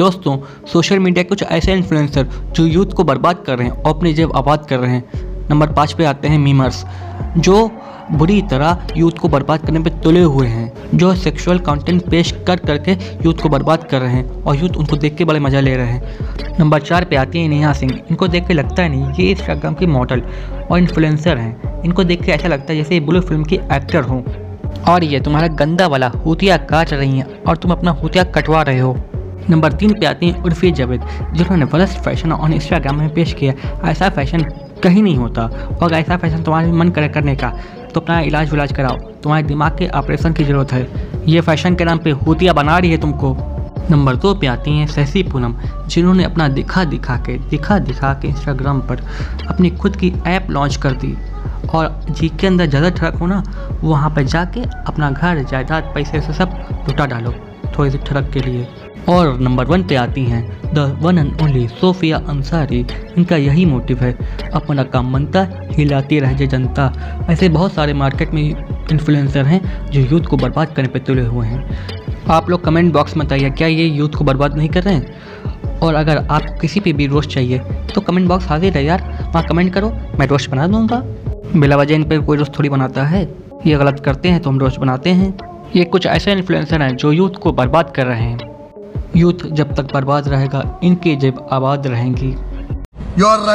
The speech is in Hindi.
दोस्तों सोशल मीडिया कुछ ऐसे इन्फ्लुएंसर जो यूथ को बर्बाद कर रहे हैं और अपनी जेब आबाद कर रहे हैं। नंबर पाँच पे आते हैं मीमर्स जो बुरी तरह यूथ को बर्बाद करने पे तुले हुए हैं, जो सेक्सुअल कंटेंट पेश कर करके यूथ को बर्बाद कर रहे हैं और यूथ उनको देख के बड़े मज़ा ले रहे हैं। नंबर चार पे आती है नेहा सिंह, इनको देख के लगता है नहीं ये इंस्टाग्राम की मॉडल और इन्फ्लुएंसर हैं। इनको देख के ऐसा लगता है जैसे ये ब्लू फ़िल्म की एक्टर हों। और ये तुम्हारा गंदा वाला हुतिया काट रही हैं और तुम अपना हुतिया कटवा रहे हो। नंबर तीन पे आती हैं उर्फी जावेद, जिन्होंने वर्स्ट फ़ैशन ऑन इंस्टाग्राम में पेश किया, ऐसा फ़ैशन कहीं नहीं होता। और ऐसा फ़ैशन तुम्हारे मन करे करने का तो अपना इलाज विलाज कराओ। तुम्हारे दिमाग के ऑपरेशन की ज़रूरत है। ये फ़ैशन के नाम पे होतिया बना रही है तुमको। नंबर दो पे आती हैं सैसी पूनम, जिन्होंने अपना दिखा दिखा के, दिखा दिखा के इंस्टाग्राम पर अपनी खुद की ऐप लॉन्च कर दी। और जी के अंदर ज़्यादा ठड़क हो ना, वहाँ पर जाके अपना घर, जायदाद, पैसे से सब लुटा डालो। थोड़ी सी ठड़क के लिए। और नंबर वन पे आती हैं the one and only Sofia Ansari. इनका यही मोटिव है। अपना काम बनता, हिलाती रह जाए जनता। ऐसे बहुत सारे मार्केट में इन्फ्लुएंसर हैं जो यूथ को बर्बाद करने पर तुले हुए हैं। आप लोग कमेंट बॉक्स में बताइए, क्या ये यूथ को बर्बाद नहीं कर रहे हैं? और अगर आप किसी पे भी रोस्ट चाहिए तो कमेंट बॉक्स हाजिर है यार। वहाँ कमेंट करो, मैं रोस्ट बना दूँगा। बिला वजह इन पर कोई रोस्ट थोड़ी बनाता है? ये गलत करते हैं तो हम रोस्ट बनाते हैं। ये कुछ ऐसे इन्फ्लुएंसर हैं जो यूथ को बर्बाद कर रहे हैं यूथ जब तक बर्बाद रहेगा, इनके जब आबाद रहेंगी यू आर right.